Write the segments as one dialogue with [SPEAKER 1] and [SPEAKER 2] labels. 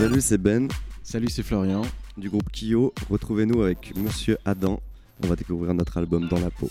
[SPEAKER 1] Salut, c'est Ben
[SPEAKER 2] Salut, c'est Florian.
[SPEAKER 1] du groupe Kyo. Retrouvez-nous avec Monsieur Adam. On va découvrir notre album Dans la peau.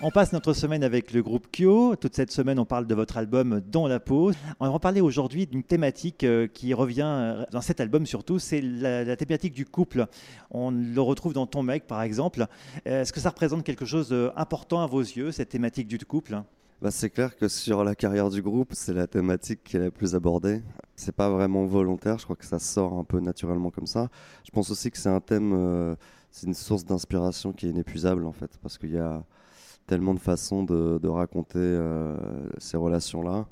[SPEAKER 3] On passe notre semaine avec le groupe Kyo. Toute cette semaine, on parle de votre album Dans la peau. On va parler aujourd'hui d'une thématique euh, qui revient euh, dans cet album surtout, c'est la, la thématique du couple. On le retrouve dans Ton mec, par exemple. Euh, Est-ce que ça représente quelque chose d'important à vos yeux, cette thématique du couple?
[SPEAKER 1] Bah, c'est clair que sur la carrière du groupe, c'est la thématique qui est la plus abordée. C'est pas vraiment volontaire, je crois que ça sort un peu naturellement comme ça. Je pense aussi que c'est un thème, euh, c'est une source d'inspiration qui est inépuisable en fait, parce qu'il y a tellement de façons de, raconter euh, ces relations-là.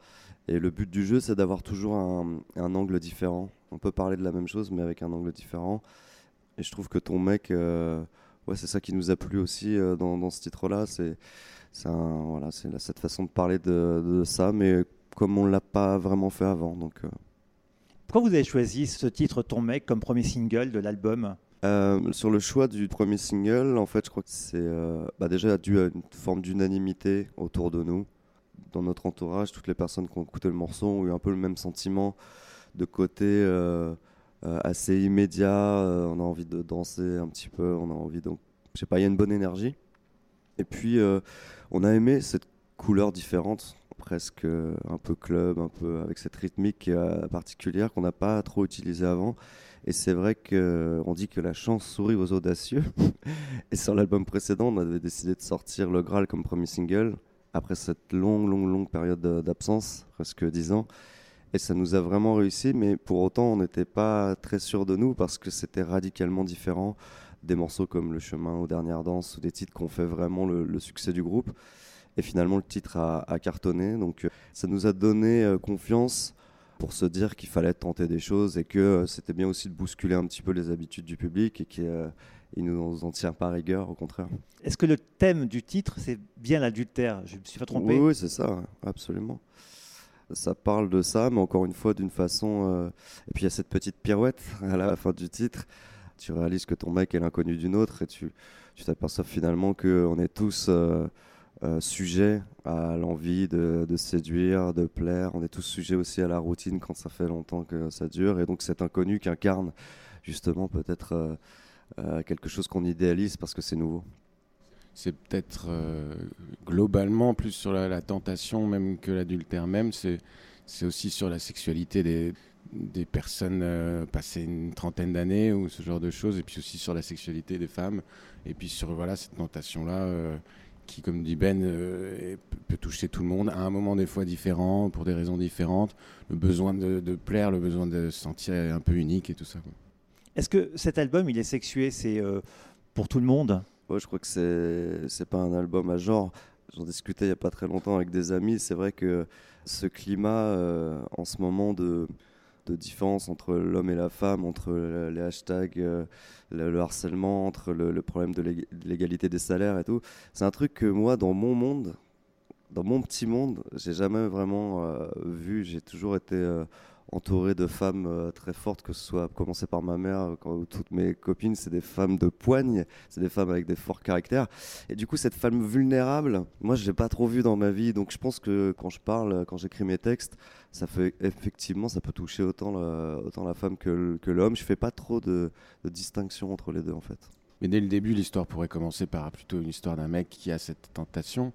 [SPEAKER 1] Et le but du jeu, c'est d'avoir toujours un, un angle différent. On peut parler de la même chose, mais avec un angle différent. Et je trouve que ton mec, euh, ouais, c'est ça qui nous a plu aussi euh, dans, dans ce titre-là. C'est voilà, cette façon de parler de, de ça, mais comme on l'a pas vraiment fait avant. Donc, euh,
[SPEAKER 3] Pourquoi vous avez choisi ce titre Ton mec comme premier single de l'album?
[SPEAKER 1] Euh, sur le choix du premier single, en fait, je crois que c'est euh, bah, déjà dû à une forme d'unanimité autour de nous. Dans notre entourage, toutes les personnes qui ont écouté le morceau ont eu un peu le même sentiment de côté euh, assez immédiat. euh, on a envie de danser un petit peu, on a envie donc, je sais pas, il y a une bonne énergie. Et puis, euh, on a aimé cette couleur différente, presque euh, un peu club, un peu avec cette rythmique euh, particulière qu'on n'a pas trop utilisée avant. Et c'est vrai qu'on dit que la chance sourit aux audacieux. Et sur l'album précédent, on avait décidé de sortir Le Graal comme premier single, après cette longue, longue, longue période de- d'absence, presque 10 ans. Et ça nous a vraiment réussi, mais pour autant, on n'était pas très sûr de nous parce que c'était radicalement différent des morceaux comme Le Chemin ou Dernière Danse ou des titres qui ont fait vraiment le, le succès du groupe. Et finalement, le titre a, a cartonné. Donc, euh, ça nous a donné euh, confiance pour se dire qu'il fallait tenter des choses et que euh, c'était bien aussi de bousculer un petit peu les habitudes du public et qu'il ne nous en tient pas rigueur, au contraire.
[SPEAKER 3] Est-ce que le thème du titre, c'est bien l'adultère? Je ne me suis pas trompé
[SPEAKER 1] Oui, oui, c'est ça, absolument. Ça parle de ça, mais encore une fois, d'une façon. euh, Et puis il y a cette petite pirouette à la fin du titre. Tu réalises que ton mec est l'inconnu d'une autre et tu t'aperçois finalement qu'on est tous euh, euh, sujets à l'envie de, de séduire, de plaire. On est tous sujets aussi à la routine quand ça fait longtemps que ça dure. Et donc cet inconnu qui incarne justement peut-être quelque chose qu'on idéalise parce que c'est nouveau.
[SPEAKER 2] C'est peut-être euh, globalement plus sur la, tentation même que l'adultère même. C'est aussi sur la sexualité des, des personnes euh, passées une trentaine d'années ou ce genre de choses. Et puis aussi sur la sexualité des femmes. Et puis sur voilà, cette tentation-là euh, qui, comme dit Ben, peut toucher tout le monde à un moment des fois différent, pour des raisons différentes. Le besoin de, plaire, le besoin de se sentir un peu unique et tout ça.
[SPEAKER 3] Est-ce que cet album, il est sexué C'est pour tout le monde?
[SPEAKER 1] Ouais, je crois que c'est c'est pas un album à genre. J'en discutais il y a pas très longtemps avec des amis. C'est vrai que ce climat euh, en ce moment de de différence entre l'homme et la femme, entre le- les hashtags, euh, le, le harcèlement, entre le, problème de l'ég- de l'égalité des salaires et tout, c'est un truc que moi, dans mon monde, dans mon petit monde, j'ai jamais vraiment euh, vu. J'ai toujours été entouré de femmes euh, très fortes, que ce soit à commencer par ma mère, quand, où toutes mes copines, c'est des femmes de poigne, c'est des femmes avec des forts caractères. Et du coup, cette femme vulnérable, moi, je l'ai pas trop vue dans ma vie. Donc, je pense que quand je parle, quand j'écris mes textes, ça fait effectivement, ça peut toucher autant la, autant la femme que, l'homme. Je fais pas trop de distinction entre les deux, en fait.
[SPEAKER 2] Mais dès le début, l'histoire pourrait commencer par plutôt une histoire d'un mec qui a cette tentation.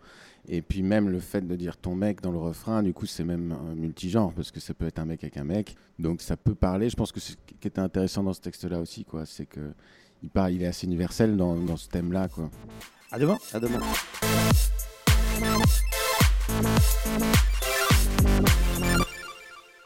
[SPEAKER 2] Et puis même le fait de dire ton mec dans le refrain, du coup, c'est même un multigenre, parce que ça peut être un mec avec un mec. Donc ça peut parler. Je pense que ce qui était intéressant dans ce texte-là aussi, quoi, c'est que il, parle, il est assez universel dans, dans ce thème-là. Quoi.
[SPEAKER 3] À demain
[SPEAKER 1] À demain.